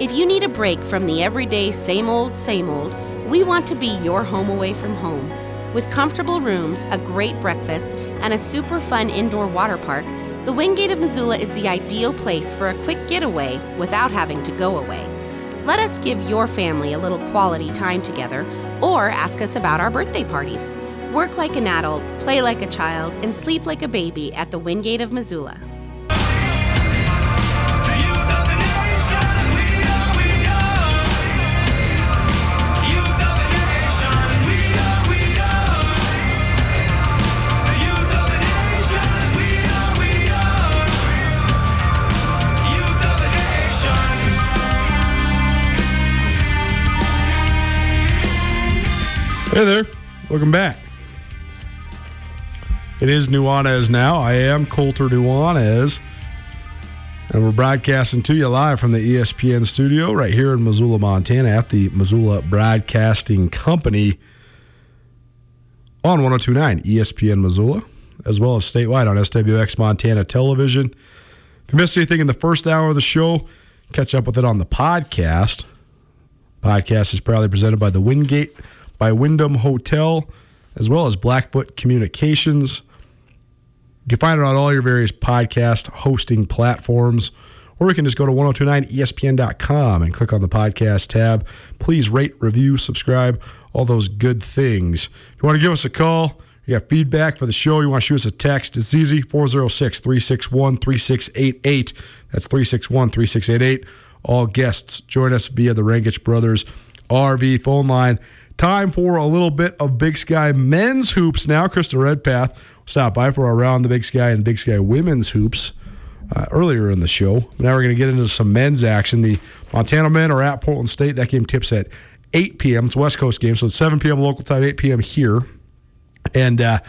If you need a break from the everyday same old, same old, we want to be your home away from home. With comfortable rooms, a great breakfast, and a super fun indoor water park, the Wingate of Missoula is the ideal place for a quick getaway without having to go away. Let us give your family a little quality time together, or ask us about our birthday parties. Work like an adult, play like a child, and sleep like a baby at the Wingate of Missoula. Hey there. Welcome back. It is Nuanez now. I am Colter Nuanez. And we're broadcasting to you live from the ESPN studio right here in Missoula, Montana at the Missoula Broadcasting Company on 1029 ESPN Missoula, as well as statewide on SWX Montana Television. If you missed anything in the first hour of the show, catch up with it on the podcast. Podcast is proudly presented by the Wingate by Wyndham Hotel, as well as Blackfoot Communications. You can find it on all your various podcast hosting platforms, or you can just go to 1029ESPN.com and click on the podcast tab. Please rate, review, subscribe, all those good things. If you want to give us a call, you got feedback for the show, you want to shoot us a text, it's easy 406 361 3688. That's 361 3688. All guests join us via the Rangitsch Brothers RV phone line. Time for a little bit of Big Sky men's hoops now. Krista Redpath stopped by for our round the Big Sky and Big Sky women's hoops uh, earlier in the show. Now we're going to get into some men's action. The Montana men are at Portland State. That game tips at 8 p.m. It's a West Coast game, so it's 7 p.m. local time, 8 p.m. here. And uh,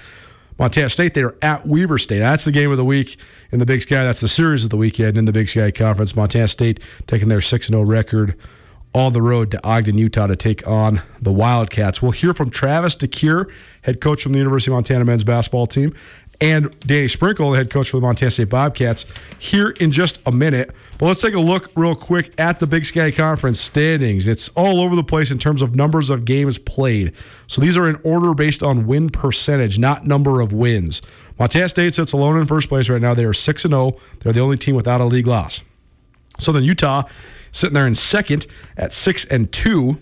Montana State, they are at Weber State. That's the game of the week in the Big Sky. That's the series of the weekend in the Big Sky Conference. Montana State taking their 6 0 record on the road to Ogden, Utah to take on the Wildcats. We'll hear from Travis DeCuire, head coach from the University of Montana men's basketball team, and Danny Sprinkle, head coach for the Montana State Bobcats, here in just a minute. But let's take a look real quick at the Big Sky Conference standings. It's all over the place in terms of numbers of games played. So these are in order based on win percentage, not number of wins. Montana State sits alone in first place right now. They are 6 0. They're the only team without a league loss. Southern Utah sitting there in second at six and two.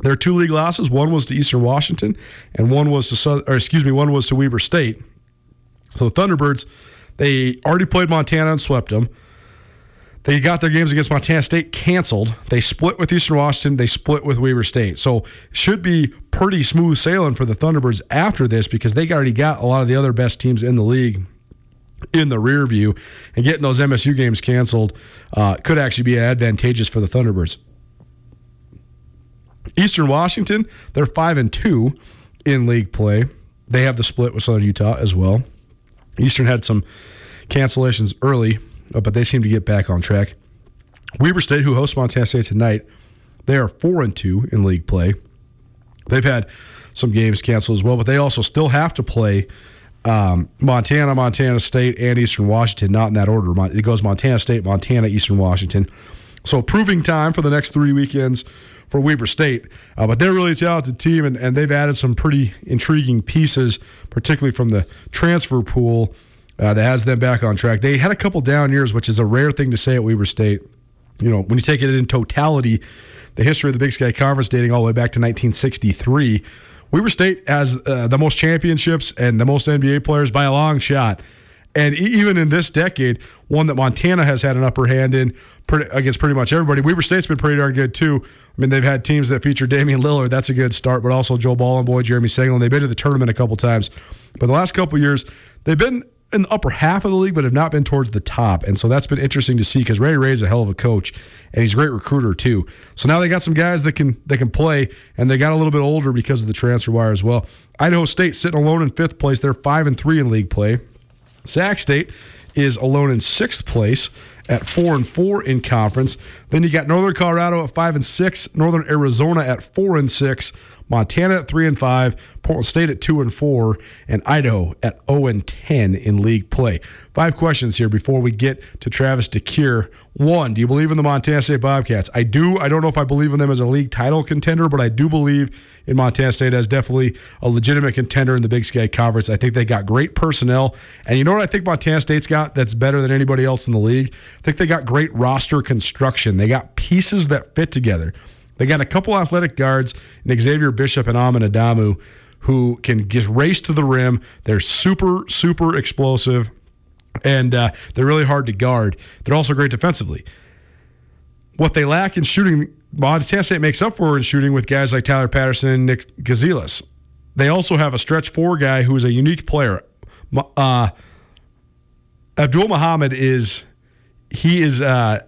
Their two league losses, one was to Eastern Washington, and one was to South, or excuse me, one was to Weber State. So the Thunderbirds, they already played Montana and swept them. They got their games against Montana State canceled. They split with Eastern Washington. They split with Weber State. So should be pretty smooth sailing for the Thunderbirds after this because they already got a lot of the other best teams in the league in the rear view, and getting those MSU games canceled uh, could actually be advantageous for the Thunderbirds. Eastern Washington, they're five and two in league play. They have the split with Southern Utah as well. Eastern had some cancellations early, uh, but they seem to get back on track. Weber State, who hosts Montana State tonight, they are four and two in league play. They've had some games canceled as well, but they also still have to play um, Montana, Montana State, and Eastern Washington, not in that order. It goes Montana State, Montana, Eastern Washington. So proving time for the next three weekends for Weber State. Uh, but they're a really talented team, and, and they've added some pretty intriguing pieces, particularly from the transfer pool uh, that has them back on track. They had a couple down years, which is a rare thing to say at Weber State. You know, when you take it in totality, the history of the Big Sky Conference dating all the way back to 1963, Weber State has uh, the most championships and the most NBA players by a long shot. And even in this decade, one that Montana has had an upper hand in pretty, against pretty much everybody. Weber State's been pretty darn good too. I mean, they've had teams that feature Damian Lillard. That's a good start, but also Joe Bolomboy, Jeremy Senglin. They've been to the tournament a couple times. But the last couple years, they've been in the upper half of the league, but have not been towards the top. And so that's been interesting to see because Ray Ray is a hell of a coach, and he's a great recruiter too. So now they got some guys that can that can play, and they got a little bit older because of the transfer wire as well. Idaho State sitting alone in fifth place. They're five and three in league play. Sac State is alone in sixth place at four and four in conference. Then you got Northern Colorado at five and six, Northern Arizona at four and six. Montana at three and five, Portland State at two and four, and Idaho at zero and ten in league play. Five questions here before we get to Travis DeCuire. One, do you believe in the Montana State Bobcats? I do. I don't know if I believe in them as a league title contender, but I do believe in Montana State as definitely a legitimate contender in the Big Sky Conference. I think they got great personnel, and you know what I think Montana State's got that's better than anybody else in the league. I think they got great roster construction. They got pieces that fit together. They got a couple athletic guards, and Xavier Bishop and Amin Adamu, who can just race to the rim. They're super, super explosive, and uh, they're really hard to guard. They're also great defensively. What they lack in shooting, Montana State makes up for in shooting with guys like Tyler Patterson and Nick Gazelas. They also have a stretch four guy who is a unique player. Uh, Abdul Mohamed is he is uh,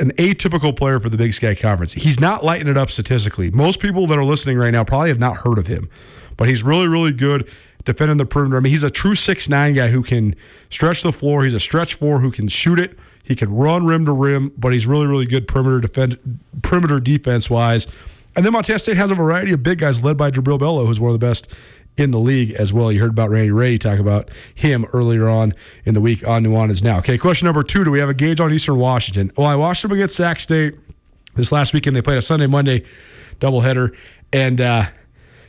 an atypical player for the Big Sky Conference. He's not lighting it up statistically. Most people that are listening right now probably have not heard of him, but he's really, really good defending the perimeter. I mean, he's a true six nine guy who can stretch the floor. He's a stretch four who can shoot it. He can run rim to rim, but he's really, really good perimeter defend perimeter defense wise. And then Montana State has a variety of big guys led by Jubrile Belo, who's one of the best in the league as well. You heard about Randy Rahe talk about him earlier on in the week on Nuanez Now. Okay, question number two Do we have a gauge on Eastern Washington? Well, I watched them against Sac State this last weekend. They played a Sunday Monday doubleheader. And, uh,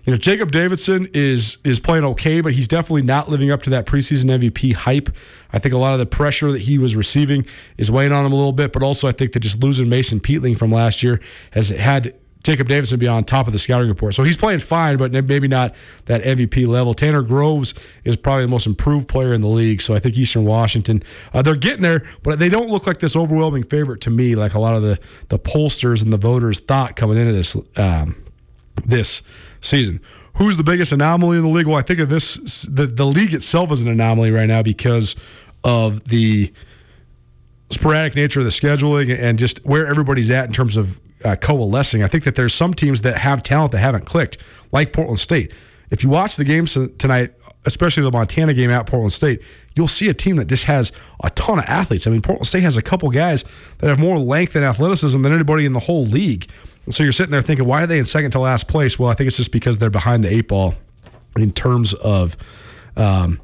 you know, Jacob Davison is is playing okay, but he's definitely not living up to that preseason MVP hype. I think a lot of the pressure that he was receiving is weighing on him a little bit, but also I think that just losing Mason Peatling from last year has had Jacob Davison be on top of the scouting report. So he's playing fine, but maybe not that MVP level. Tanner Groves is probably the most improved player in the league. So I think Eastern Washington, uh, they're getting there, but they don't look like this overwhelming favorite to me, like a lot of the, the pollsters and the voters thought coming into this um, this season. Who's the biggest anomaly in the league? Well, I think of this the, the league itself is an anomaly right now because of the sporadic nature of the scheduling and just where everybody's at in terms of uh, coalescing. I think that there's some teams that have talent that haven't clicked, like Portland State. If you watch the games tonight, especially the Montana game at Portland State, you'll see a team that just has a ton of athletes. I mean, Portland State has a couple guys that have more length and athleticism than anybody in the whole league. And so you're sitting there thinking, why are they in second to last place? Well, I think it's just because they're behind the eight ball in terms of um,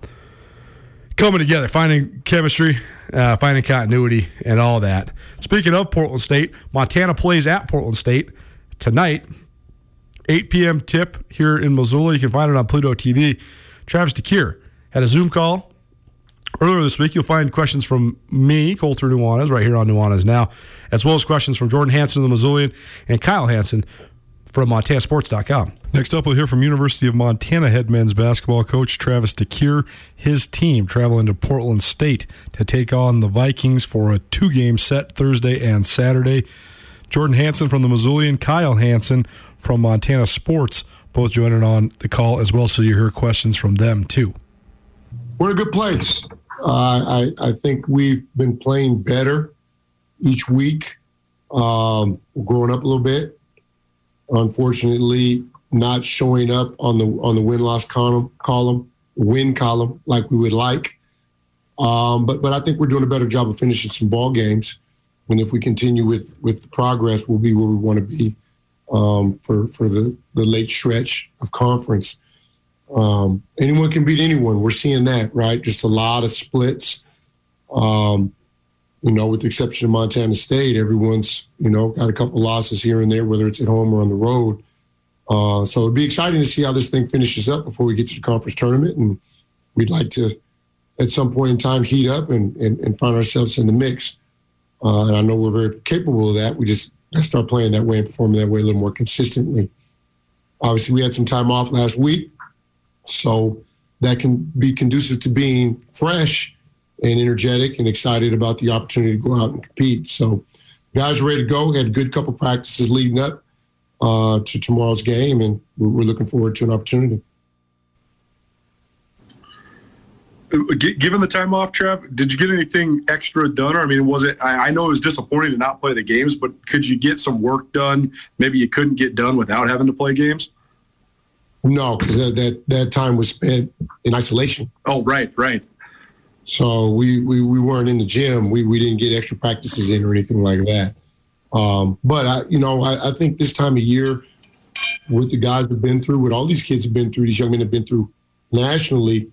coming together, finding chemistry, uh, finding continuity, and all that. Speaking of Portland State, Montana plays at Portland State tonight, 8 p.m. tip here in Missoula. You can find it on Pluto TV. Travis DeCuire had a Zoom call earlier this week. You'll find questions from me, Colter Nuanez, right here on Nuanez Now, as well as questions from Jordan Hanson of the Missoulian and Kyle Hanson from MontanaSports.com. Next up, we'll hear from University of Montana head men's basketball coach Travis DeCuire. His team traveling to Portland State to take on the Vikings for a two game set Thursday and Saturday. Jordan Hanson from the Missoulian, Kyle Hanson from Montana Sports, both joining on the call as well, so you hear questions from them too. We're in a good place. Uh, I, I think we've been playing better each week. Um, we're growing up a little bit unfortunately not showing up on the on the win loss column column win column like we would like. Um, but but I think we're doing a better job of finishing some ball games. and if we continue with with the progress, we'll be where we want to be um, for for the the late stretch of conference. Um, anyone can beat anyone. We're seeing that, right? Just a lot of splits. Um, you know, with the exception of Montana State, everyone's you know got a couple losses here and there, whether it's at home or on the road. Uh, so it'd be exciting to see how this thing finishes up before we get to the conference tournament, and we'd like to, at some point in time, heat up and and, and find ourselves in the mix. Uh, and I know we're very capable of that. We just start playing that way and performing that way a little more consistently. Obviously, we had some time off last week, so that can be conducive to being fresh and energetic and excited about the opportunity to go out and compete. So, guys are ready to go. We had a good couple practices leading up uh, to tomorrow's game, and we're, we're looking forward to an opportunity. given the time off, Trev, did you get anything extra done? Or I mean, was it? I, I, know it was disappointing to not play the games, but could you get some work done? Maybe you couldn't get done without having to play games. No, because that, that, that time was spent in isolation. Oh, right, right. So we we, we weren't in the gym. We we didn't get extra practices in or anything like that. Um, but I, you know, I, I think this time of year, what the guys have been through, what all these kids have been through, these young men have been through nationally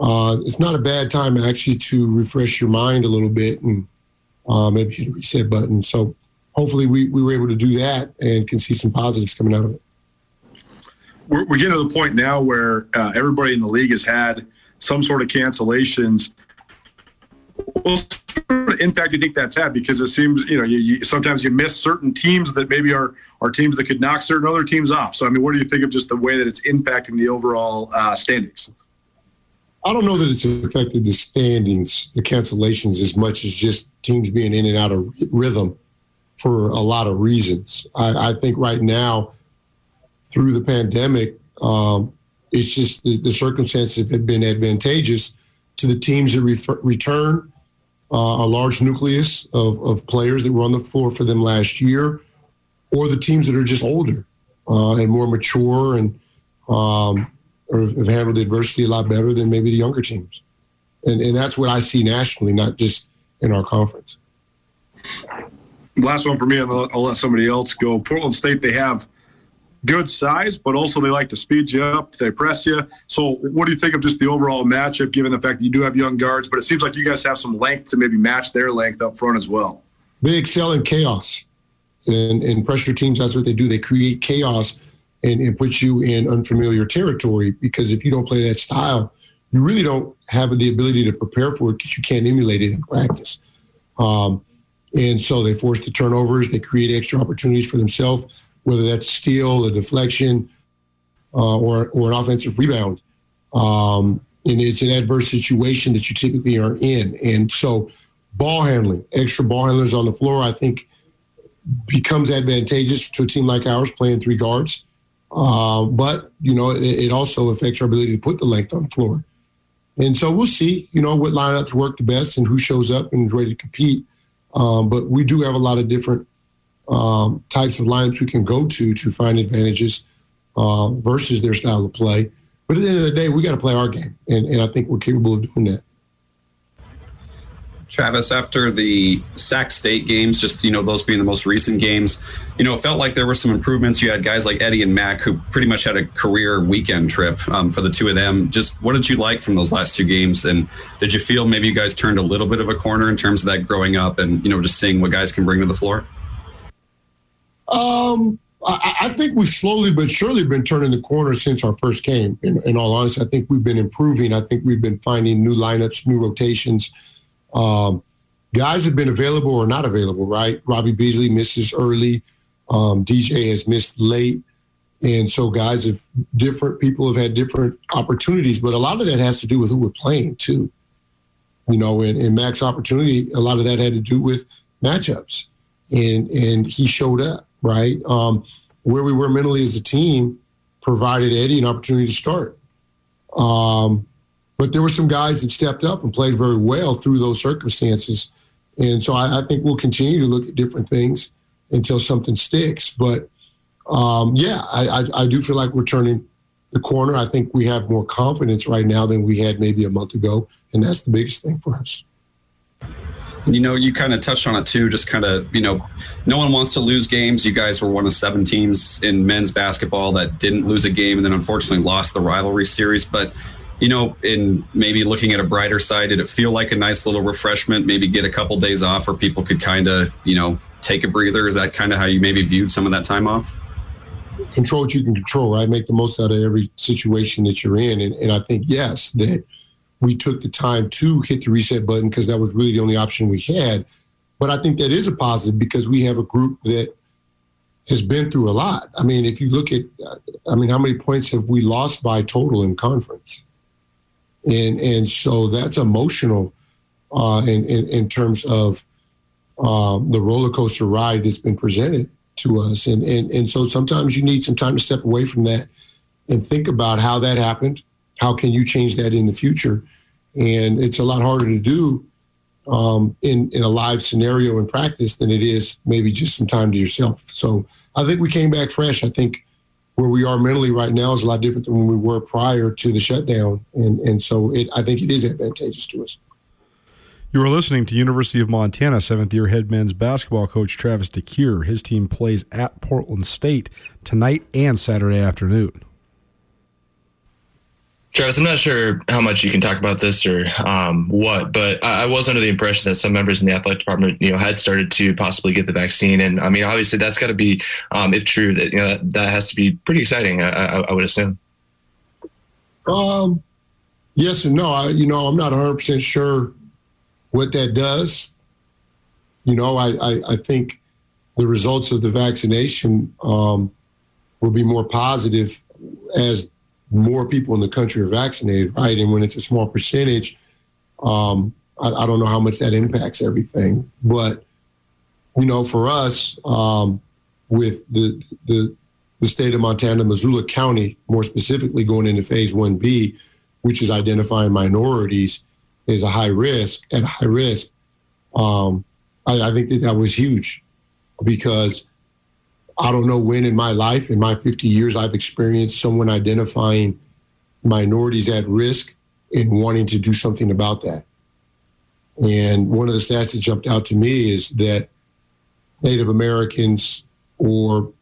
uh, it's not a bad time actually to refresh your mind a little bit and uh, maybe hit a reset button. So hopefully we, we were able to do that and can see some positives coming out of it. We're, we're getting to the point now where uh, everybody in the league has had some sort of cancellations. Of impact you think that's had? Because it seems, you know, you, you, sometimes you miss certain teams that maybe are, are teams that could knock certain other teams off. So, I mean, what do you think of just the way that it's impacting the overall uh, standings? I don't know that it's affected the standings, the cancellations, as much as just teams being in and out of rhythm for a lot of reasons. I, I think right now, through the pandemic, um, it's just the, the, circumstances have been advantageous to the teams that refer, return uh, a large nucleus of, of players that were on the floor for them last year, or the teams that are just older uh, and more mature and um, or have handled the adversity a lot better than maybe the younger teams. And, and that's what I see nationally, not just in our conference. Last one for me, I'll, I'll let somebody else go. Portland State, they have good size, but also they like to speed you up. They press you. So, what do you think of just the overall matchup, given the fact that you do have young guards, but it seems like you guys have some length to maybe match their length up front as well? They excel in chaos. And, and pressure teams, that's what they do. They create chaos and, and puts you in unfamiliar territory because if you don't play that style, you really don't have the ability to prepare for it because you can't emulate it in practice. Um, and so they force the turnovers, they create extra opportunities for themselves, whether that's steal, a deflection, uh, or, or an offensive rebound. Um, and it's an adverse situation that you typically aren't in. And so ball handling, extra ball handlers on the floor, I think becomes advantageous to a team like ours playing three guards. Uh, but you know, it, it, also affects our ability to put the length on the floor. And so we'll see, you know, what lineups work the best and who shows up and is ready to compete. Um, but we do have a lot of different um, types of lineups we can go to to find advantages uh, versus their style of play. But at the end of the day, we got to play our game, and, and I think we're capable of doing that. Travis, after the Sac State games, just you know those being the most recent games, you know it felt like there were some improvements. You had guys like Eddie and Mac who pretty much had a career weekend trip um, for the two of them. Just what did you like from those last two games, and did you feel maybe you guys turned a little bit of a corner in terms of that growing up and you know just seeing what guys can bring to the floor? Um, I, I think we've slowly but surely been turning the corner since our first game. In, in all honesty, I think we've been improving. I think we've been finding new lineups, new rotations um, guys have been available or not available, right? Robbie Beasley misses early. Um, DJ has missed late. And so guys have different people have had different opportunities, but a lot of that has to do with who we're playing too. You know, and, and Mac's opportunity, a lot of that had to do with matchups. And and he showed up, right? Um, where we were mentally as a team provided Eddie an opportunity to start. Um, but there were some guys that stepped up and played very well through those circumstances. And so I, I think we'll continue to look at different things until something sticks. But um, yeah, I, I, I do feel like we're turning the corner. I think we have more confidence right now than we had maybe a month ago. And that's the biggest thing for us. You know, you kind of touched on it too. Just kind of, you know, no one wants to lose games. You guys were one of seven teams in men's basketball that didn't lose a game and then unfortunately lost the rivalry series. But, you know, in maybe looking at a brighter side, did it feel like a nice little refreshment? Maybe get a couple days off where people could kind of, you know, take a breather. Is that kind of how you maybe viewed some of that time off? Control what you can control, right? Make the most out of every situation that you're in. And, and I think, yes, that we took the time to hit the reset button because that was really the only option we had. But I think that is a positive because we have a group that has been through a lot. I mean, if you look at, I mean, how many points have we lost by total in conference? And and so that's emotional uh, in, in, in terms of um, the roller coaster ride that's been presented to us. And, and and so sometimes you need some time to step away from that and think about how that happened how can you change that in the future? And it's a lot harder to do um, in in a live scenario in practice than it is maybe just some time to yourself. So I think we came back fresh. I think where we are mentally right now is a lot different than when we were prior to the shutdown, and and so it, I think it is advantageous to us. You are listening to University of Montana seventh year head men's basketball coach Travis DeCuire. His team plays at Portland State tonight and Saturday afternoon. Travis, I'm not sure how much you can talk about this or um, what, but I, I, was under the impression that some members in the athletic department, you know, had started to possibly get the vaccine, and I mean, obviously, that's got to be, um, if true, that you know that, that, has to be pretty exciting. I, I, I, would assume. Um, yes and no. I, you know, I'm not 100 percent sure what that does. You know, I, I, I think the results of the vaccination um, will be more positive as more people in the country are vaccinated, right? And when it's a small percentage, um, I, I, don't know how much that impacts everything. But you know, for us, um, with the, the the state of Montana, Missoula County, more specifically, going into Phase One B, which is identifying minorities as a high risk at high risk. Um, I, I think that that was huge because I don't know when in my life, in my 50 years, I've experienced someone identifying minorities at risk and wanting to do something about that. And one of the stats that jumped out to me is that Native Americans or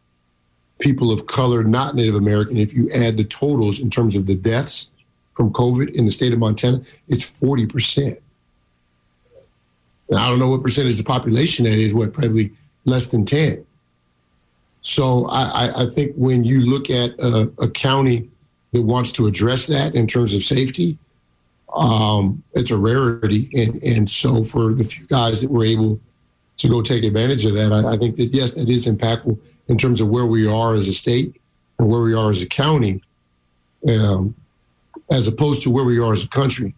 people of color, not Native American, if you add the totals in terms of the deaths from COVID in the state of Montana, it's 40%. And I don't know what percentage of the population that is, what, probably less than 10. So I, I think when you look at a, a, county that wants to address that in terms of safety, um, it's a rarity. And, and so for the few guys that were able to go take advantage of that, I, I think that, yes, that is impactful in terms of where we are as a state and where we are as a county, um, as opposed to where we are as a country.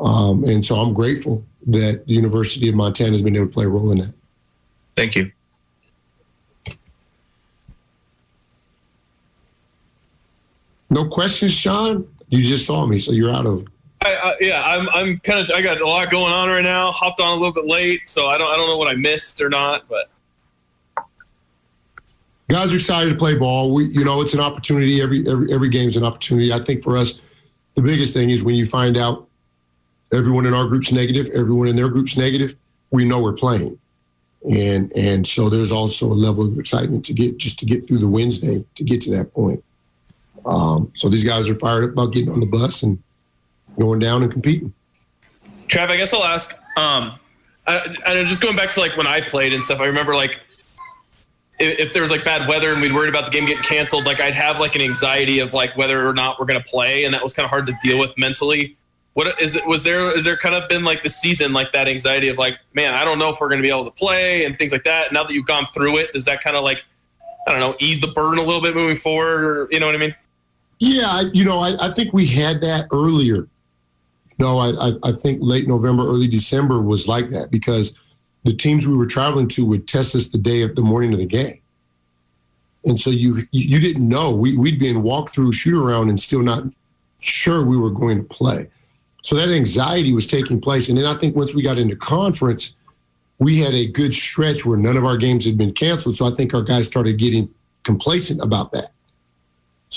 Um, and so I'm grateful that the University of Montana has been able to play a role in that. Thank you. No questions, Sean. You just saw me, so you're out of. I, yeah, I'm. I'm kind of. I got a lot going on right now. Hopped on a little bit late, so I don't. I don't know what I missed or not, but. Guys are excited to play ball. We, you know, it's an opportunity. Every every every game's an opportunity. I think for us, the biggest thing is when you find out everyone in our group's negative, everyone in their group's negative. We know we're playing, and and so there's also a level of excitement to get just to get through the Wednesday to get to that point. Um, so these guys are fired up about getting on the bus and going down and competing. Trav, I guess I'll ask. Um, I, just going back to like when I played and stuff. I remember like if, if there was like bad weather and we'd worried about the game getting canceled, like I'd have like an anxiety of like whether or not we're going to play, and that was kind of hard to deal with mentally. What is it? Was there is there kind of been like the season like that anxiety of like, man, I don't know if we're going to be able to play and things like that. Now that you've gone through it, does that kind of like I don't know ease the burden a little bit moving forward, or you know what I mean? Yeah, you know, I, I think we had that earlier. No, I, I think late November, early December was like that because the teams we were traveling to would test us the day of the morning of the game. And so you you didn't know. We, we'd be in walkthrough, shoot around, and still not sure we were going to play. So that anxiety was taking place. And then I think once we got into conference, we had a good stretch where none of our games had been canceled. So I think our guys started getting complacent about that.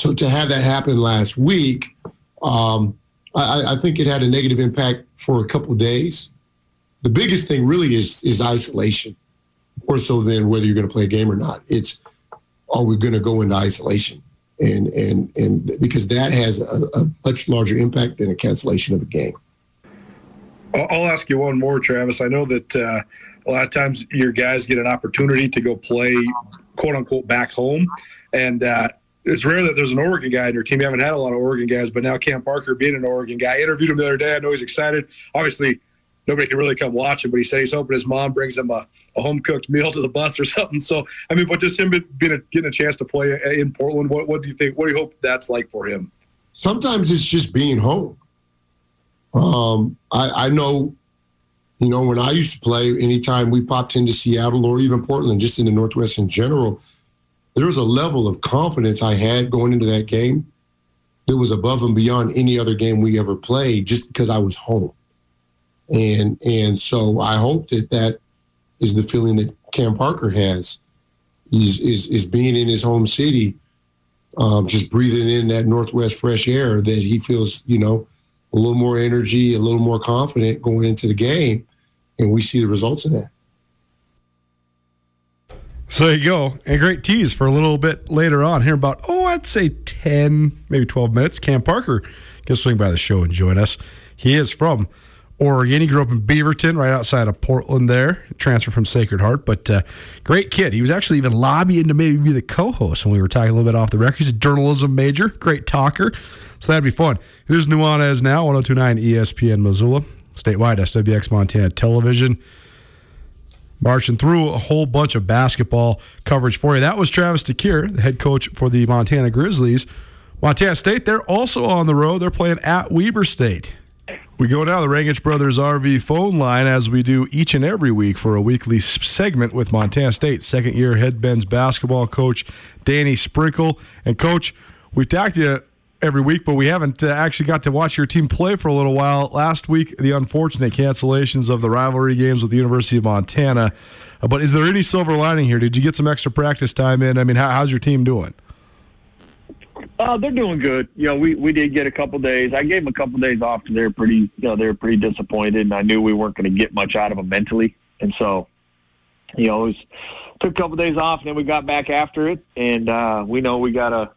So to have that happen last week, um, I, I, think it had a negative impact for a couple days. the biggest thing really is is isolation, more so than whether you're going to play a game or not. It's are we going to go into isolation, and and and because that has a, a much larger impact than a cancellation of a game. I'll ask you one more, Travis. I know that uh, a lot of times your guys get an opportunity to go play, quote unquote, back home, and uh, it's rare that there's an Oregon guy in your team. You haven't had a lot of Oregon guys, but now Cam Parker being an Oregon guy, I interviewed him the other day. I know he's excited. Obviously, nobody can really come watch him, but he said he's hoping his mom brings him a, a home cooked meal to the bus or something. So, I mean, but just him being a, getting a chance to play in Portland, what, what do you think? What do you hope that's like for him? Sometimes it's just being home. Um, I, I know, you know, when I used to play, anytime we popped into Seattle or even Portland, just in the Northwest in general, there was a level of confidence I had going into that game that was above and beyond any other game we ever played just because I was home. And and so I hope that that is the feeling that Cam Parker has is is, is being in his home city, um, just breathing in that Northwest fresh air that he feels, you know, a little more energy, a little more confident going into the game. And we see the results of that. So there you go. And great tease for a little bit later on here about, oh, I'd say 10, maybe 12 minutes. Cam Parker can swing by the show and join us. He is from Oregon. He grew up in Beaverton, right outside of Portland there, transferred from Sacred Heart, but uh, great kid. He was actually even lobbying to maybe be the co host when we were talking a little bit off the record. He's a journalism major, great talker. So that'd be fun. Here's Nuanez now, 1029 ESPN Missoula, statewide SWX Montana Television. Marching through a whole bunch of basketball coverage for you. That was Travis DeCuire, the head coach for the Montana Grizzlies. Montana State, they're also on the road. They're playing at Weber State. We go down the Rangitsch Brothers RV phone line as we do each and every week for a weekly segment with Montana State second year head Ben's basketball coach Danny Sprinkle. And coach, we've talked to you every week, but we haven't uh, actually got to watch your team play for a little while. Last week, the unfortunate cancellations of the rivalry games with the University of Montana. Uh, but is there any silver lining here? Did you get some extra practice time in? I mean, how, how's your team doing? Uh, they're doing good. You know, we, we did get a couple days. I gave them a couple days off because they were pretty, you know, they were pretty disappointed, and I knew we weren't going to get much out of them mentally. And so, you know, it was, took a couple days off, and then we got back after it, and uh, we know we got to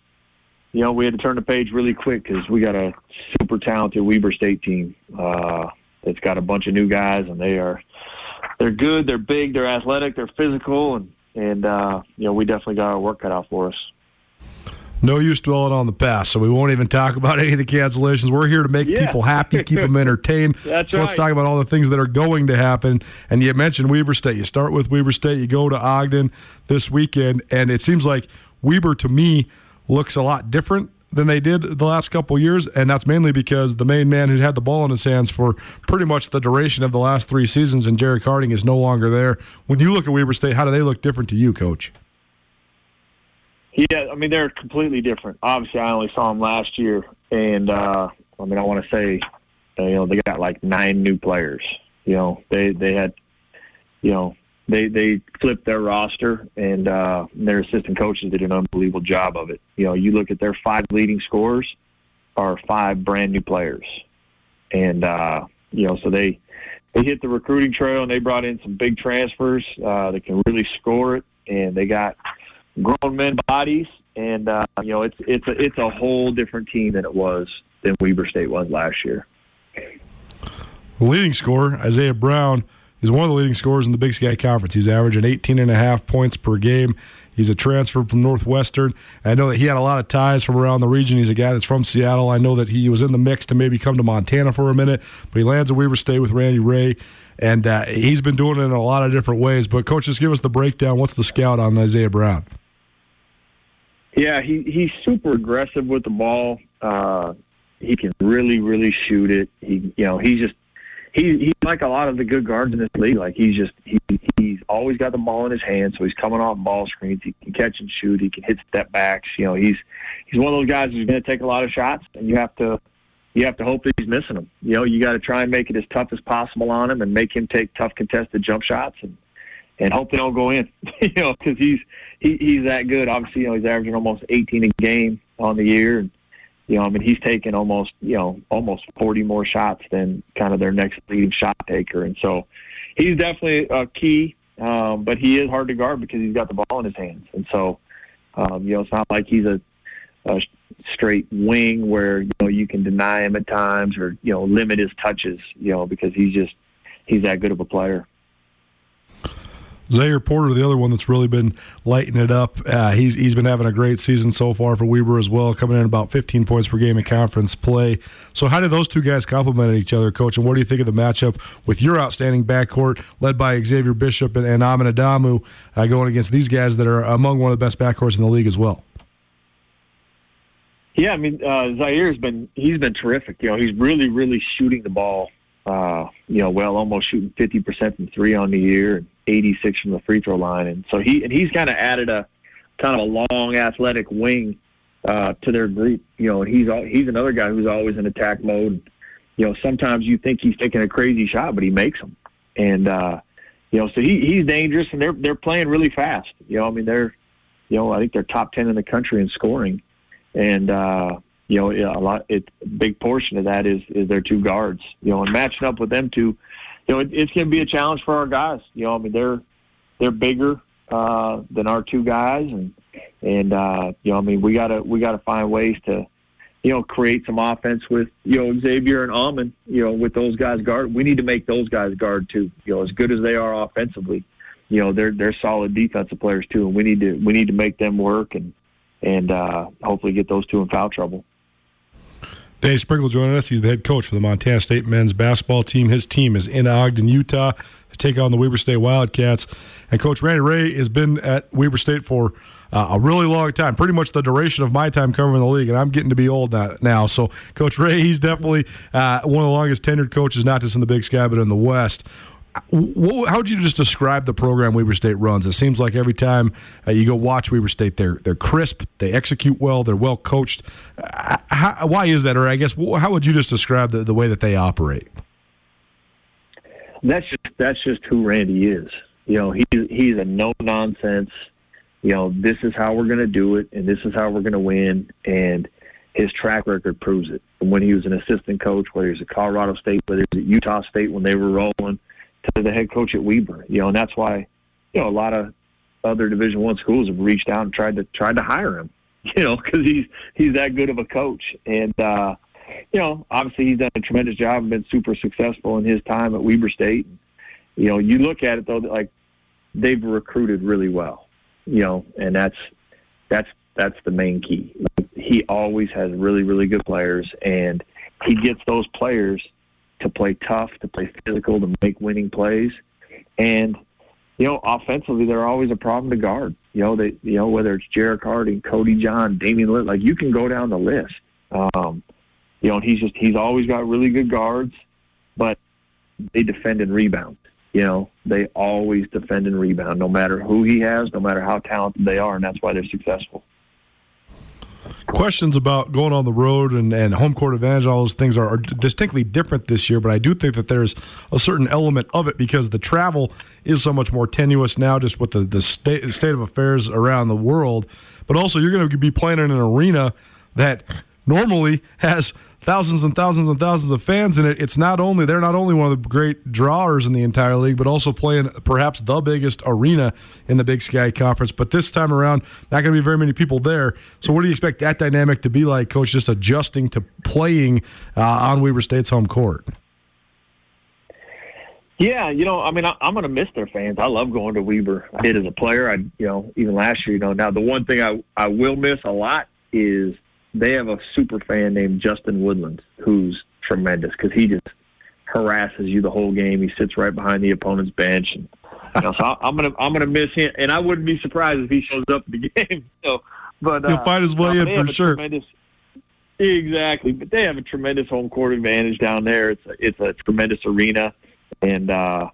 you know, we had to turn the page really quick because we got a super talented Weber State team. Uh, it's got a bunch of new guys, and they are they're good, they're big, they're athletic, they're physical, and and uh, you know we definitely got our work cut out for us. No use dwelling on the past, so we won't even talk about any of the cancellations. We're here to make yeah. people happy, keep them entertained. That's so right. Let's talk about all the things that are going to happen. And you mentioned Weber State. You start with Weber State. You go to Ogden this weekend, and it seems like Weber to me looks a lot different than they did the last couple years, and that's mainly because the main man who had the ball in his hands for pretty much the duration of the last three seasons, and Jerrick Harding is no longer there. When you look at Weber State, how do they look different to you, Coach? Yeah, I mean they're completely different. Obviously, I only saw them last year, and uh, I mean I want to say, you know, they got like nine new players. You know, they they had, you know, they they flipped their roster and uh, their assistant coaches did an unbelievable job of it. You know, you look at their five leading scorers are five brand new players, and uh, you know, so they they hit the recruiting trail and they brought in some big transfers uh, that can really score it, and they got grown men bodies, and uh, you know, it's it's a it's a whole different team than it was than Weber State was last year. Leading scorer Isiah Brown He's one of the leading scorers in the Big Sky Conference. He's averaging 18 and a half points per game. He's a transfer from Northwestern. I know that he had a lot of ties from around the region. He's a guy that's from Seattle. I know that he was in the mix to maybe come to Montana for a minute, but he lands at Weber State with Randy Rahe, and uh, he's been doing it in a lot of different ways. But coach, just give us the breakdown. What's the scout on Isiah Brown? Yeah, he he's super aggressive with the ball. Uh, he can really, really shoot it. He, you know, he's just he, he's like a lot of the good guards in this league. Like he's just he, he's always got the ball in his hand, so he's coming off ball screens. He can catch and shoot. He can hit step backs. You know, he's he's one of those guys who's going to take a lot of shots, and you have to you have to hope that he's missing them. You know, you got to try and make it as tough as possible on him, and make him take tough contested jump shots, and and hope they don't go in. you know, because he's he, he's that good. Obviously, you know, he's averaging almost 18 a game on the year. And, you know, I mean, he's taken almost, you know, almost 40 more shots than kind of their next leading shot taker. And so, he's definitely a key, um, but he is hard to guard because he's got the ball in his hands, and so um, you know it's not like he's a, a straight wing where you know you can deny him at times or you know limit his touches, you know, because he's just he's that good of a player. Zahir Porter, the other one that's really been lighting it up. Uh, he's he's been having a great season so far for Weber as well, coming in about 15 points per game in conference play. So, how do those two guys complement each other, Coach? And what do you think of the matchup with your outstanding backcourt, led by Xavier Bishop and, and Amin Adamu, uh, going against these guys that are among one of the best backcourts in the league as well? Yeah, I mean uh, Zahir's been he's been terrific. You know, he's really really shooting the ball. Uh, you know, well, almost shooting 50% from three on the year, and 86 from the free throw line, and so he and he's kind of added a kind of a long athletic wing uh, to their group. You know, and he's he's another guy who's always in attack mode. You know, sometimes you think he's taking a crazy shot, but he makes them, and uh, you know, so he he's dangerous, and they're they're playing really fast. You know, I mean, they're you know, I think they're top 10 in the country in scoring and uh, you know a lot. It big portion of that is is their two guards. You know, and matching up with them two, you know, it, it's going to be a challenge for our guys. You know, I mean they're they're bigger uh, than our two guys, and and uh, you know, I mean we gotta we gotta find ways to you know create some offense with you know Xavier and Amin. You know, with those guys guard, we need to make those guys guard too. You know, as good as they are offensively, you know they're they're solid defensive players too, and we need to we need to make them work and and uh, hopefully get those two in foul trouble. Dave Sprinkle joining us. He's the head coach for the Montana State men's basketball team. His team is in Ogden, Utah, to take on the Weber State Wildcats. And Coach Randy Rahe has been at Weber State for uh, a really long time, pretty much the duration of my time covering the league. And I'm getting to be old now. So, Coach Rahe, he's definitely uh, one of the longest tenured coaches, not just in the Big Sky, but in the West how would you just describe the program Weber State runs? It seems like every time uh, you go watch Weber State, they're they're crisp, they execute well, they're well coached. Uh, how, why is that? Or I guess how would you just describe the, the way that they operate? That's just that's just who Randy is. You know, he's he's a no nonsense. You know, this is how we're going to do it, and this is how we're going to win. And his track record proves it. From when he was an assistant coach, whether he was at Colorado State, whether he was at Utah State when they were rolling to the head coach at Weber. You know, and that's why you know a lot of other Division One schools have reached out and tried to tried to hire him. You know, because he's he's that good of a coach, and uh, you know, obviously he's done a tremendous job and been super successful in his time at Weber State. You know, you look at it though, like they've recruited really well. You know, and that's that's that's the main key. He always has really really good players, and he gets those players to play tough, to play physical, to make winning plays. And, you know, offensively, they're always a problem to guard. You know, they, you know, whether it's Jerrick Harding, Cody John, Damian Litt, like you can go down the list. Um, you know, he's just, he's always got really good guards, but they defend and rebound. You know, they always defend and rebound, no matter who he has, no matter how talented they are, and that's why they're successful questions about going on the road and, and home court advantage, all those things are, are, distinctly different this year. But I do think that there's a certain element of it because the travel is so much more tenuous now, just with the, the state, state of affairs around the world. But also, you're going to be playing in an arena that normally has thousands and thousands and thousands of fans in it. It's not only they're not only one of the great drawers in the entire league, but also playing perhaps the biggest arena in the Big Sky Conference. But this time around, not going to be very many people there. So, what do you expect that dynamic to be like, Coach? Just adjusting to playing uh, on Weber State's home court. Yeah, you know, I mean, I, am going to miss their fans. I love going to Weber. I did as a player. I, you know, even last year. You know, now the one thing I I will miss a lot is they have a super fan named Justin Woodlands who's tremendous because he just harasses you the whole game. He sits right behind the opponent's bench, and you know, so I'm gonna I'm gonna miss him, and I wouldn't be surprised if he shows up at the game. So, but he'll uh, find his way in for sure. Exactly, but they have a tremendous home court advantage down there. It's a, it's a tremendous arena, and uh,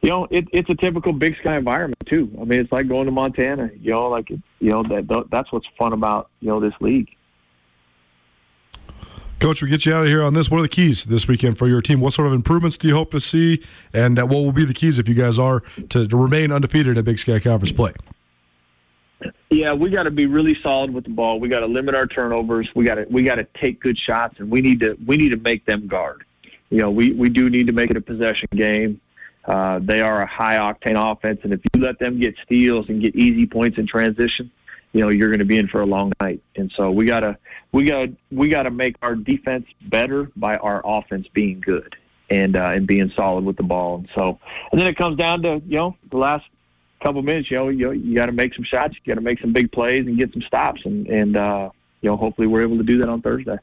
you know it, it's a typical Big Sky environment too. I mean, it's like going to Montana. You know, like you know that that's what's fun about you know this league. Coach, we get you out of here on this. What are the keys this weekend for your team? What sort of improvements do you hope to see? And uh, what will be the keys if you guys are to, to remain undefeated in Big Sky Conference play? Yeah, we got to be really solid with the ball. We got to limit our turnovers. We got to we got to take good shots, and we need to we need to make them guard. You know, we we do need to make it a possession game. Uh, they are a high octane offense, and if you let them get steals and get easy points in transition, you know you're going to be in for a long night. And so we gotta we gotta we got to make our defense better by our offense being good and uh, and being solid with the ball. And so and then it comes down to you know the last couple minutes. You know you you got to make some shots, you got to make some big plays and get some stops, and and uh, you know hopefully we're able to do that on Thursday.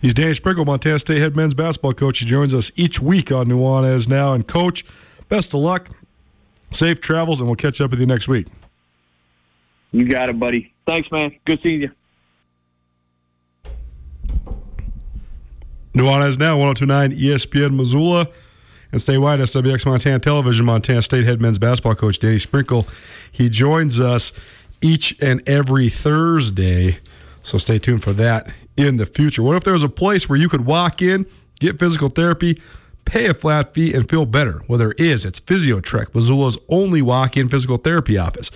He's Danny Sprinkle, Montana State head men's basketball coach. He joins us each week on Nuanez Now. And, coach, best of luck, safe travels, and we'll catch up with you next week. You got it, buddy. Thanks, man. Good seeing you. Nuanez Now, 1029 ESPN Missoula. And statewide, SWX Montana Television, Montana State head men's basketball coach Danny Sprinkle. He joins us each and every Thursday. So stay tuned for that in the future. What if there was a place where you could walk in, get physical therapy, pay a flat fee, and feel better? Well, there is. It's PhysioTrek, Missoula's only walk in physical therapy office.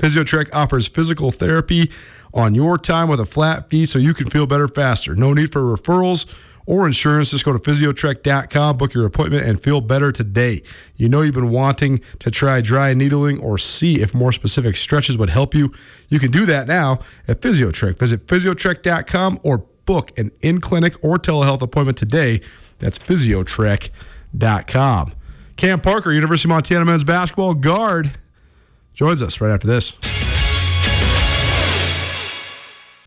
PhysioTrek offers physical therapy on your time with a flat fee so you can feel better faster. No need for referrals or insurance, just go to physiotrek.com, book your appointment, and feel better today. You know you've been wanting to try dry needling or see if more specific stretches would help you. You can do that now at Physiotrek. Visit physiotrek.com or book an in clinic or telehealth appointment today. That's physiotrek.com. Cam Parker, University of Montana men's basketball guard, joins us right after this.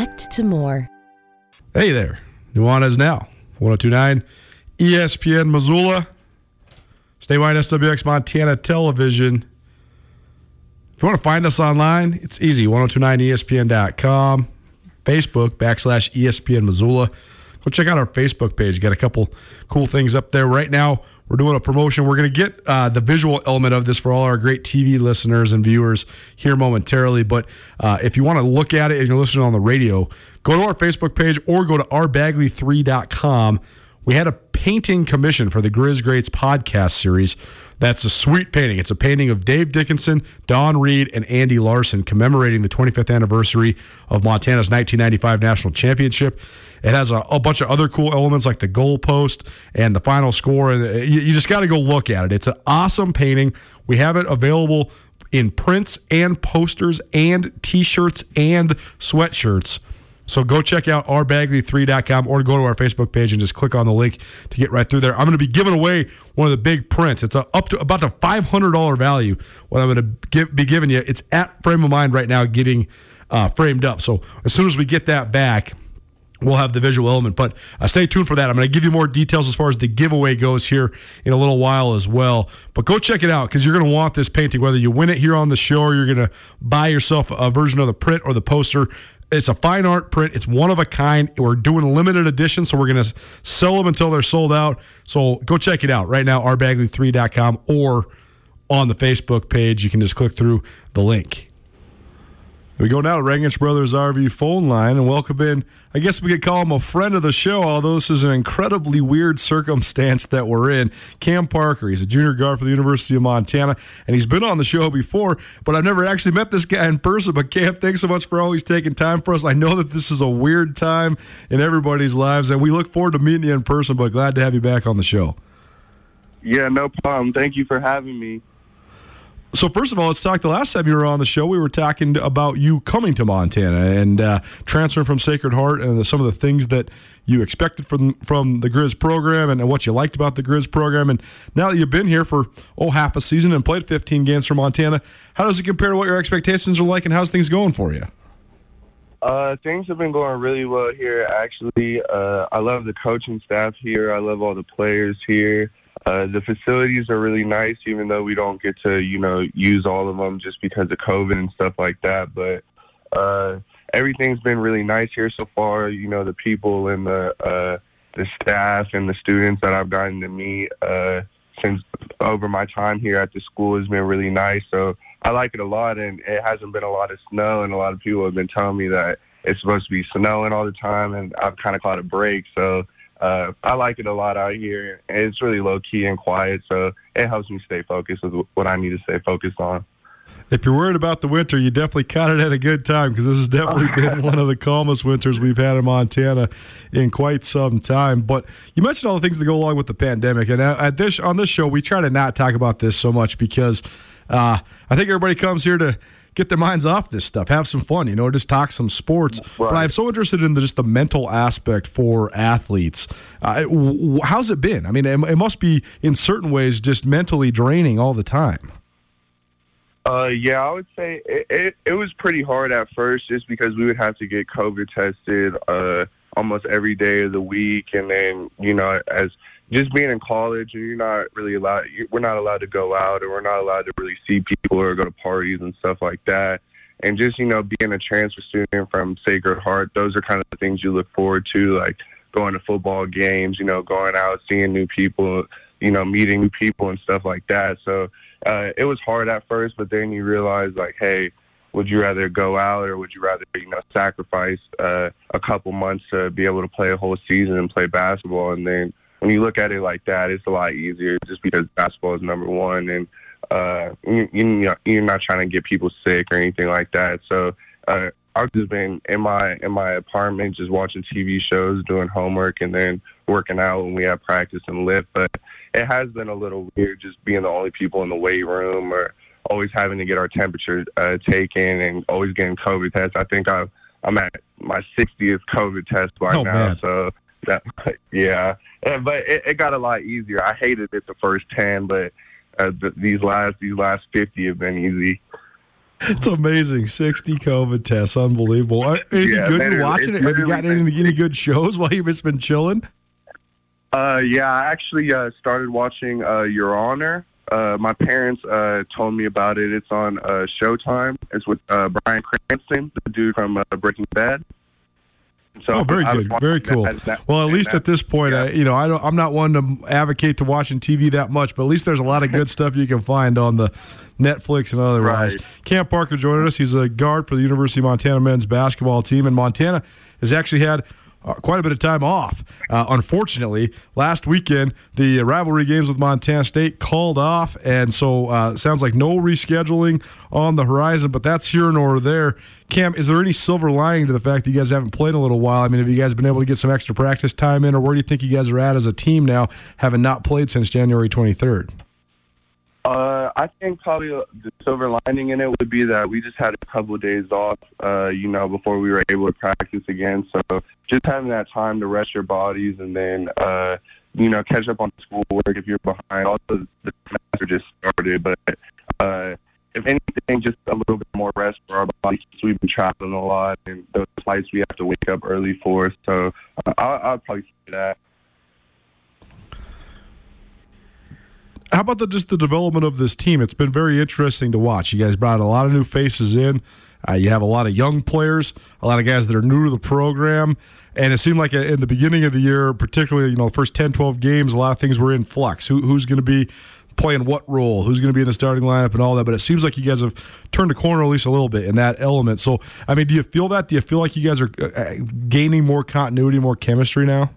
connect to more. Hey there. Nuanez Now, 1029 ESPN Missoula, statewide SWX Montana Television. If you want to find us online, it's easy 1029ESPN.com, Facebook, backslash ESPN Missoula. Go check out our Facebook page. Got a couple cool things up there right now. We're doing a promotion. We're going to get uh, the visual element of this for all our great TV listeners and viewers here momentarily. But uh, if you want to look at it and you're listening on the radio, go to our Facebook page or go to rbagley3.com. We had a painting commission for the Griz Greats podcast series. That's a sweet painting. It's a painting of Dave Dickenson, Don Read, and Andy Larson commemorating the 25th anniversary of Montana's 1995 national championship. It has a, a bunch of other cool elements like the goalpost and the final score. And uh, you, you just got to go look at it. It's an awesome painting. We have it available in prints and posters and T-shirts and sweatshirts. So go check out rbagley3.com or go to our Facebook page and just click on the link to get right through there. I'm going to be giving away one of the big prints. It's up to about a $500 value. What I'm going to be giving you, it's at Frame of Mind right now, getting uh, framed up. So as soon as we get that back, we'll have the visual element. But uh, stay tuned for that. I'm going to give you more details as far as the giveaway goes here in a little while as well. But go check it out because you're going to want this painting, whether you win it here on the show or you're going to buy yourself a version of the print or the poster. It's a fine art print. It's one of a kind. We're doing limited edition, so we're going to sell them until they're sold out. So go check it out right now, rbagley3.com or on the Facebook page. You can just click through the link. We go now to Rangitsch Brothers RV phone line and welcome in. I guess we could call him a friend of the show, although this is an incredibly weird circumstance that we're in. Cam Parker, he's a junior guard for the University of Montana, and he's been on the show before, but I've never actually met this guy in person. But Cam, thanks so much for always taking time for us. I know that this is a weird time in everybody's lives, and we look forward to meeting you in person, but glad to have you back on the show. Yeah, no problem. Thank you for having me. So first of all, let's talk. The last time you were on the show, we were talking about you coming to Montana and uh, transferring from Sacred Heart and the, some of the things that you expected from from the Griz program and, what you liked about the Griz program. And now that you've been here for oh half a season and played 15 games for Montana, how does it compare to what your expectations are like, and how's things going for you? Uh, things have been going really well here. Actually, uh, I love the coaching staff here. I love all the players here. Uh, the facilities are really nice, even though we don't get to, you know, use all of them just because of COVID and stuff like that. But uh, everything's been really nice here so far. You know, the people and the uh, the staff and the students that I've gotten to meet uh, since over my time here at the school has been really nice. So I like it a lot, and it hasn't been a lot of snow, and a lot of people have been telling me that it's supposed to be snowing all the time, and I've kind of caught a break. So uh, I like it a lot out here. And it's really low key and quiet, so it helps me stay focused with what I need to stay focused on. If you're worried about the winter, you definitely caught it at a good time because this has definitely been one of the calmest winters we've had in Montana in quite some time. But you mentioned all the things that go along with the pandemic, and at this on this show, we try to not talk about this so much because uh, I think everybody comes here to get their minds off this stuff, have some fun, you know, just talk some sports. Right. But I'm so interested in the, just the mental aspect for athletes. Uh, how's it been? I mean, it, it, must be in certain ways just mentally draining all the time. Uh, yeah, I would say it, it, it was pretty hard at first just because we would have to get COVID tested uh, almost every day of the week. And then, you know, as just being in college and you're not really allowed we're not allowed to go out or we're not allowed to really see people or go to parties and stuff like that. And just you know being a transfer student from sacred heart those are kind of the things you look forward to like going to football games you know going out seeing new people you know meeting new people and stuff like that. So uh it was hard at first but then you realize like hey would you rather go out or would you rather you know sacrifice uh, a couple months to be able to play a whole season and play basketball and then when you look at it like that, it's a lot easier just because basketball is number one, and uh, you, you, you're not trying to get people sick or anything like that. So uh, I've just been in my in my apartment, just watching TV shows, doing homework, and then working out when we have practice and lift. But it has been a little weird just being the only people in the weight room, or always having to get our temperature uh, taken, and always getting COVID tests. I think i I'm at my 60th COVID test right oh, now, man. so that yeah, but it, it, got a lot easier. I hated it the first ten, but uh, the, these last these last fifty have been easy. It's amazing. 60 COVID tests. Unbelievable. Anything yeah, good in watching it? Have you gotten any, any good shows while you've just been chilling? Uh, yeah, I actually uh, started watching uh, Your Honor. Uh, my parents uh, told me about it. It's on uh, Showtime. It's with uh, Bryan Cranston, the dude from uh, Breaking Bad. So oh, very good, very cool. That, that, well, at least that, at this point, yeah. I, you know, I don't, I'm not one to advocate to watching TV that much, but at least there's a lot of good stuff you can find on the Netflix and otherwise. Right. Cam Parker joined us. He's a guard for the University of Montana men's basketball team, and Montana has actually had uh, quite a bit of time off. Uh, unfortunately, last weekend the rivalry games with Montana State called off, and so uh, sounds like no rescheduling on the horizon. But that's here nor there. Cam, is there any silver lining to the fact that you guys haven't played in a little while? I mean, have you guys been able to get some extra practice time in, or where do you think you guys are at as a team now, having not played since January twenty third? Uh, I think probably the silver lining in it would be that we just had a couple of days off, uh, you know, before we were able to practice again. So just having that time to rest your bodies and then, uh, you know, catch up on schoolwork if you're behind. The, the semester just started, but uh, if anything, just a little bit more rest for our bodies. We've been traveling a lot, and those flights we have to wake up early for. So uh, I'll, I'll probably say that. How about the, just the development of this team? It's been very interesting to watch. You guys brought a lot of new faces in. Uh, you have a lot of young players, a lot of guys that are new to the program. And it seemed like uh, in the beginning of the year, particularly, you know, the first 10, 12 games, a lot of things were in flux. Who, who's going to be playing what role? Who's going to be in the starting lineup and all that? But it seems like you guys have turned a corner at least a little bit in that element. So, I mean, do you feel that? Do you feel like you guys are uh, gaining more continuity, more chemistry now?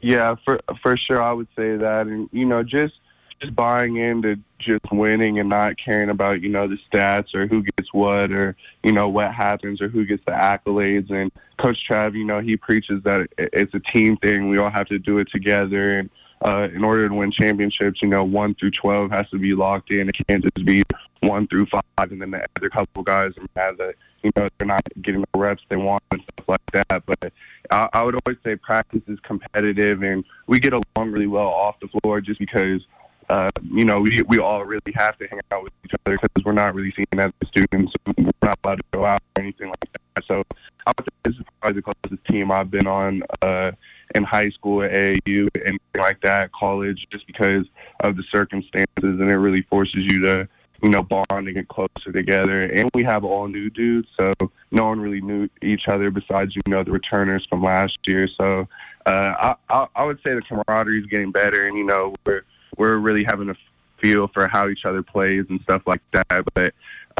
Yeah, for for sure, I would say that, and you know, just just buying into just winning and not caring about you know the stats or who gets what or you know what happens or who gets the accolades. And Coach Trav, you know, he preaches that it's a team thing. We all have to do it together, and uh, in order to win championships, you know, one through twelve has to be locked in. It can't just be one through five, and then the other couple guys have that you know they're not getting the reps they want and stuff like that. But I, I would always say practice is competitive, and we get along really well off the floor just because. Uh, you know, we we all really have to hang out with each other because we're not really seen as students. We're not allowed to go out or anything like that. So I would say this is probably the closest team I've been on uh, in high school, at AAU, anything like that, college, just because of the circumstances, and it really forces you to you know, bond and closer together. And we have all new dudes, so no one really knew each other besides, you know, the returners from last year. So uh, I, I, I would say the camaraderie is getting better, and you know, we're we're really having a feel for how each other plays and stuff like that. But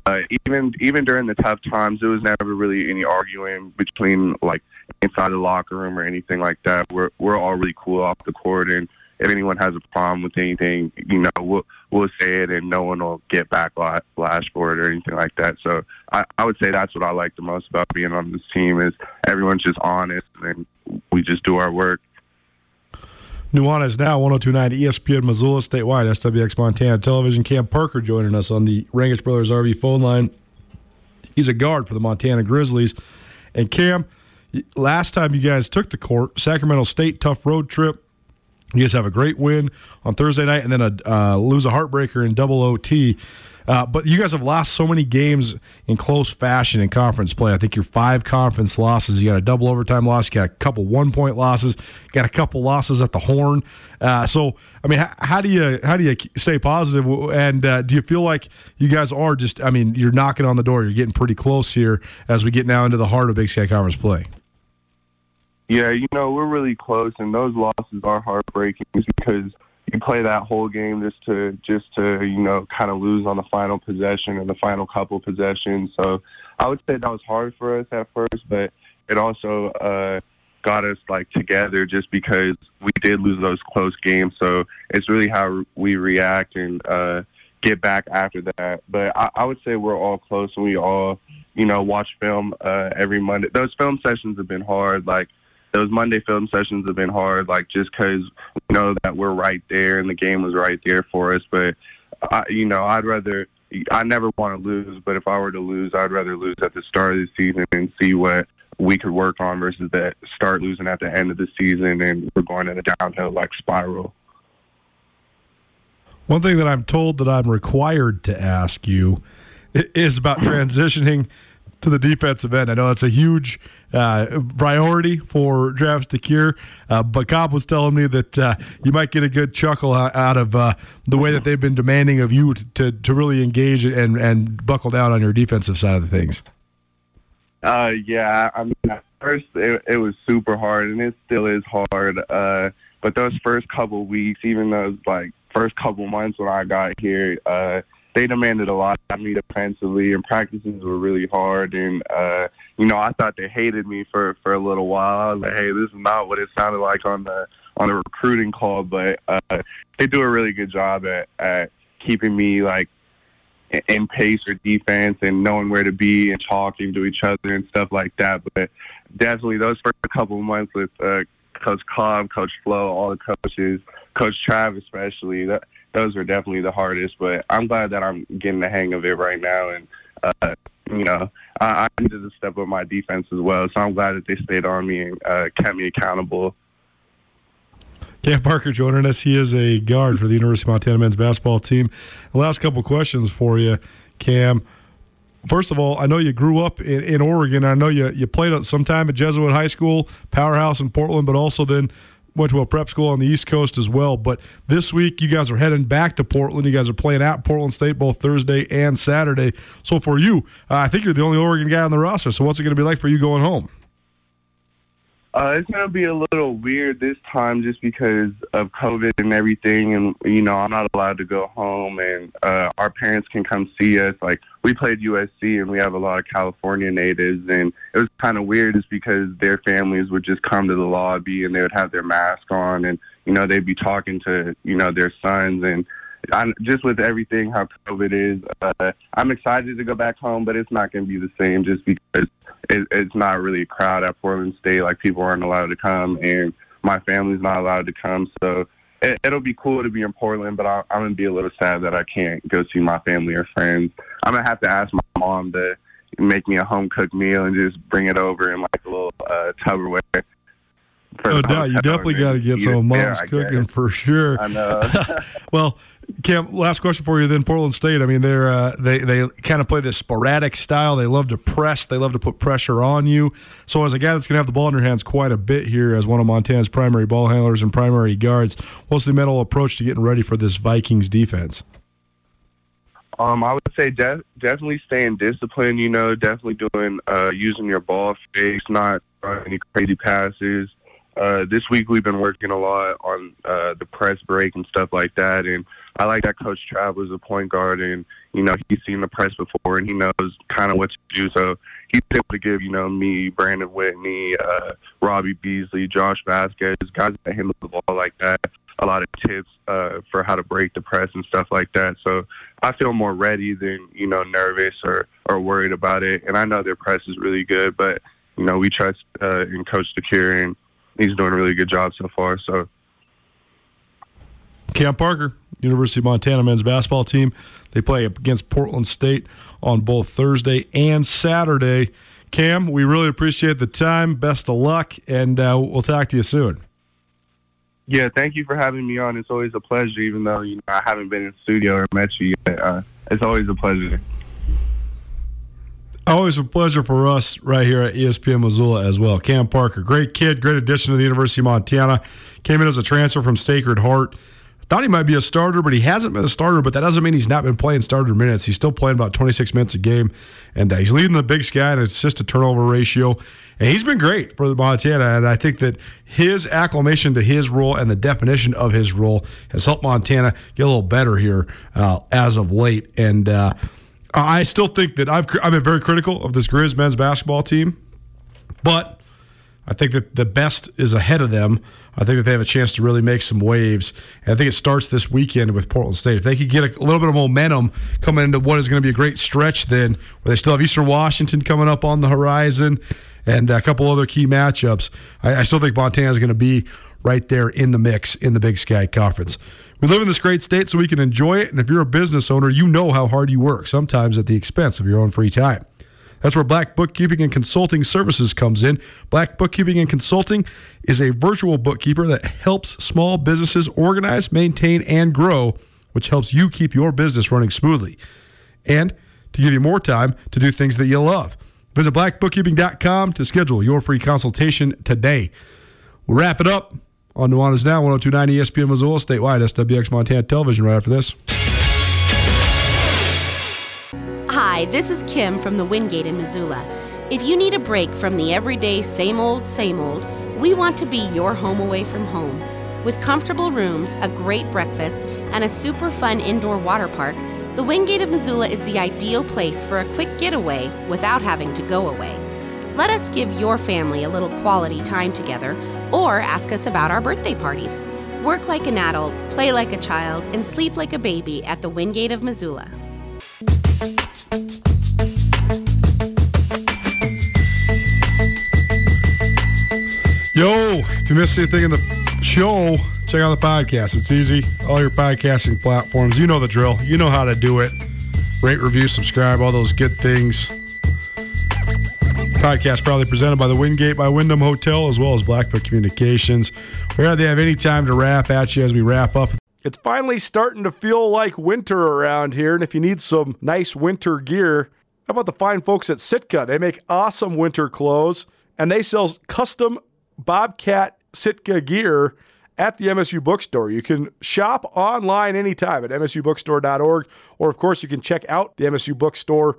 uh, even even during the tough times, there was never really any arguing between like inside the locker room or anything like that. We're we're all really cool off the court, and if anyone has a problem with anything, you know, we'll we'll say it, and no one will get backlash for it or anything like that. So I, I would say that's what I like the most about being on this team is everyone's just honest, and we just do our work. Nuanez now 1029 ESPN Missoula statewide, SWX Montana Television. Cam Parker joining us on the Rangitsch Brothers RV phone line. He's a guard for the Montana Grizzlies. And Cam, last time you guys took the court, Sacramento State, tough road trip. You guys have a great win on Thursday night and then a uh, lose a heartbreaker in double OT. Uh, but you guys have lost so many games in close fashion in conference play. I think your five conference losses. You got a double overtime loss. You got a couple one point losses. Got a couple losses at the Horn. Uh, so I mean, how, how, do you how do you stay positive? And uh, do you feel like you guys are just? I mean, you're knocking on the door. You're getting pretty close here as we get now into the heart of Big Sky Conference play. Yeah, you know we're really close, and those losses are heartbreaking because you play that whole game just to just to you know kind of lose on the final possession and the final couple possessions. So I would say that was hard for us at first, but it also uh, got us like together just because we did lose those close games. So it's really how we react and uh, get back after that. But I, I would say we're all close and we all you know watch film uh, every Monday. Those film sessions have been hard, like those Monday film sessions have been hard, like just because we know that we're right there and the game was right there for us. But I, you know, I'd rather. I never want to lose, but if I were to lose, I'd rather lose at the start of the season and see what we could work on versus that start losing at the end of the season and we're going in a downhill like spiral. One thing that I'm told that I'm required to ask you is about transitioning to the defensive end. I know that's a huge uh, priority for Travis DeCuire, uh, but Cobb was telling me that uh, you might get a good chuckle out of uh, the way that they've been demanding of you to, to, to, really engage and, and buckle down on your defensive side of the things. Uh, yeah, I mean, at first it, it, was super hard, and it still is hard. Uh, but those first couple weeks, even those like first couple months when I got here, they demanded a lot of me defensively, and practices were really hard. And uh, you know, I thought they hated me for for a little while. I was like, hey, this is not what it sounded like on the on the recruiting call, but uh, they do a really good job at at keeping me like in pace or defense and knowing where to be and talking to each other and stuff like that. But definitely those first couple months with uh, Coach Cobb, Coach Flo, all the coaches, Coach Trav especially, that those were definitely the hardest. But I'm glad that I'm getting the hang of it right now, and uh, you know, I, I needed to step up my defense as well. So I'm glad that they stayed on me and uh, kept me accountable. Cam Parker joining us. He is a guard for the University of Montana men's basketball team. The last couple questions for you, Cam. First of all, I know you grew up in, in Oregon. I know you, you played some time at Jesuit High School, powerhouse in Portland, but also then went to a prep school on the East Coast as well. But this week, you guys are heading back to Portland. You guys are playing at Portland State both Thursday and Saturday. So for you, uh, I think you're the only Oregon guy on the roster. So what's it going to be like for you going home? Uh, it's to be a little weird this time just because of COVID and everything. And, you know, I'm not allowed to go home, and uh, our parents can come see us. Like, we played USC, and we have a lot of California natives. And it was kind of weird just because their families would just come to the lobby and they would have their mask on, and, you know, they'd be talking to, you know, their sons. And I'm, just with everything, how COVID is, uh, I'm excited to go back home, but it's not going to be the same just because it, it's not really a crowd at Portland State. Like people aren't allowed to come, and my family's not allowed to come. So it, will be cool to be in Portland, but I, I'm gonna be a little sad that I can't go see my family or friends. I'm gonna have to ask my mom to make me a home cooked meal and just bring it over in like a little uh, Tupperware no doubt, you definitely got to get some of mom's cooking for sure. I know. well, Cam, last question for you. Then Portland State. I mean, they're uh, they they kind of play this sporadic style. They love to press. They love to put pressure on you. So as a guy that's going to have the ball in your hands quite a bit here, as one of Montana's primary ball handlers and primary guards, what's the mental approach to getting ready for this Vikings defense? Um, I would say de- definitely staying disciplined. You know, definitely doing uh, using your ball face, not any crazy passes uh, this week we've been working a lot on uh, the press break and stuff like that. And I like that Coach Trav was a point guard, and you know he's seen the press before, and he knows kind of what to do. So he's able to give you know me, Brandon Whitney, uh, Robby Beasley, Josh Vazquez, guys that handle the ball like that, a lot of tips uh, for how to break the press and stuff like that. So I feel more ready than you know nervous or or worried about it. And I know their press is really good, but you know we trust uh, in Coach DeCuire, and he's doing a really good job so far. So. Cam Parker, University of Montana men's basketball team. They play against Portland State on both Thursday and Saturday. Cam, we really appreciate the time. Best of luck, and uh, we'll talk to you soon. Yeah, thank you for having me on. It's always a pleasure, even though you know I haven't been in studio or met you yet. Uh, it's always a pleasure. Always a pleasure for us right here at ESPN Missoula as well. Cam Parker, great kid, great addition to the University of Montana. Came in as a transfer from Sacred Heart. Thought he might be a starter, but he hasn't been a starter. But that doesn't mean he's not been playing starter minutes. He's still playing about 26 minutes a game, and uh, he's leading the Big Sky in assist to turnover ratio. And he's been great for the Montana. And I think that his acclimation to his role and the definition of his role has helped Montana get a little better here uh, as of late. And uh, I still think that I've I've been very critical of this Griz men's basketball team, but I think that the best is ahead of them. I think that they have a chance to really make some waves. And I think it starts this weekend with Portland State. If they could get a, little bit of momentum coming into what is going to be a great stretch, then where they still have Eastern Washington coming up on the horizon and a couple other key matchups, I, I still think Montana is going to be right there in the mix in the Big Sky Conference. We live in this great state so we can enjoy it. And if you're a business owner, you know how hard you work, sometimes at the expense of your own free time. That's where Black Bookkeeping and Consulting Services comes in. Black Bookkeeping and Consulting is a virtual bookkeeper that helps small businesses organize, maintain, and grow, which helps you keep your business running smoothly and to give you more time to do things that you love. Visit blackbookkeeping.com to schedule your free consultation today. We'll wrap it up on Nuanez Now, 1029 ESPN Missoula, statewide, SWX Montana Television, right after this. Hi, this is Kim from the Wingate in Missoula. If you need a break from the everyday same old, same old, we want to be your home away from home. With comfortable rooms, a great breakfast, and a super fun indoor water park, the Wingate of Missoula is the ideal place for a quick getaway without having to go away. Let us give your family a little quality time together or ask us about our birthday parties. Work like an adult, play like a child, and sleep like a baby at the Wingate of Missoula. Yo, if you missed anything in the show, check out the podcast. It's easy. All your podcasting platforms. You know the drill. You know how to do it. Rate, review, subscribe, all those good things. Podcast proudly presented by the Wingate by Wyndham Hotel as well as Blackfoot Communications. We hardly have any time to wrap at you as we wrap up. It's finally starting to feel like winter around here, and if you need some nice winter gear, how about the fine folks at Sitka? They make awesome winter clothes, and they sell custom Bobcat Sitka gear at the MSU Bookstore. You can shop online anytime at msubookstore.org, or of course, you can check out the MSU Bookstore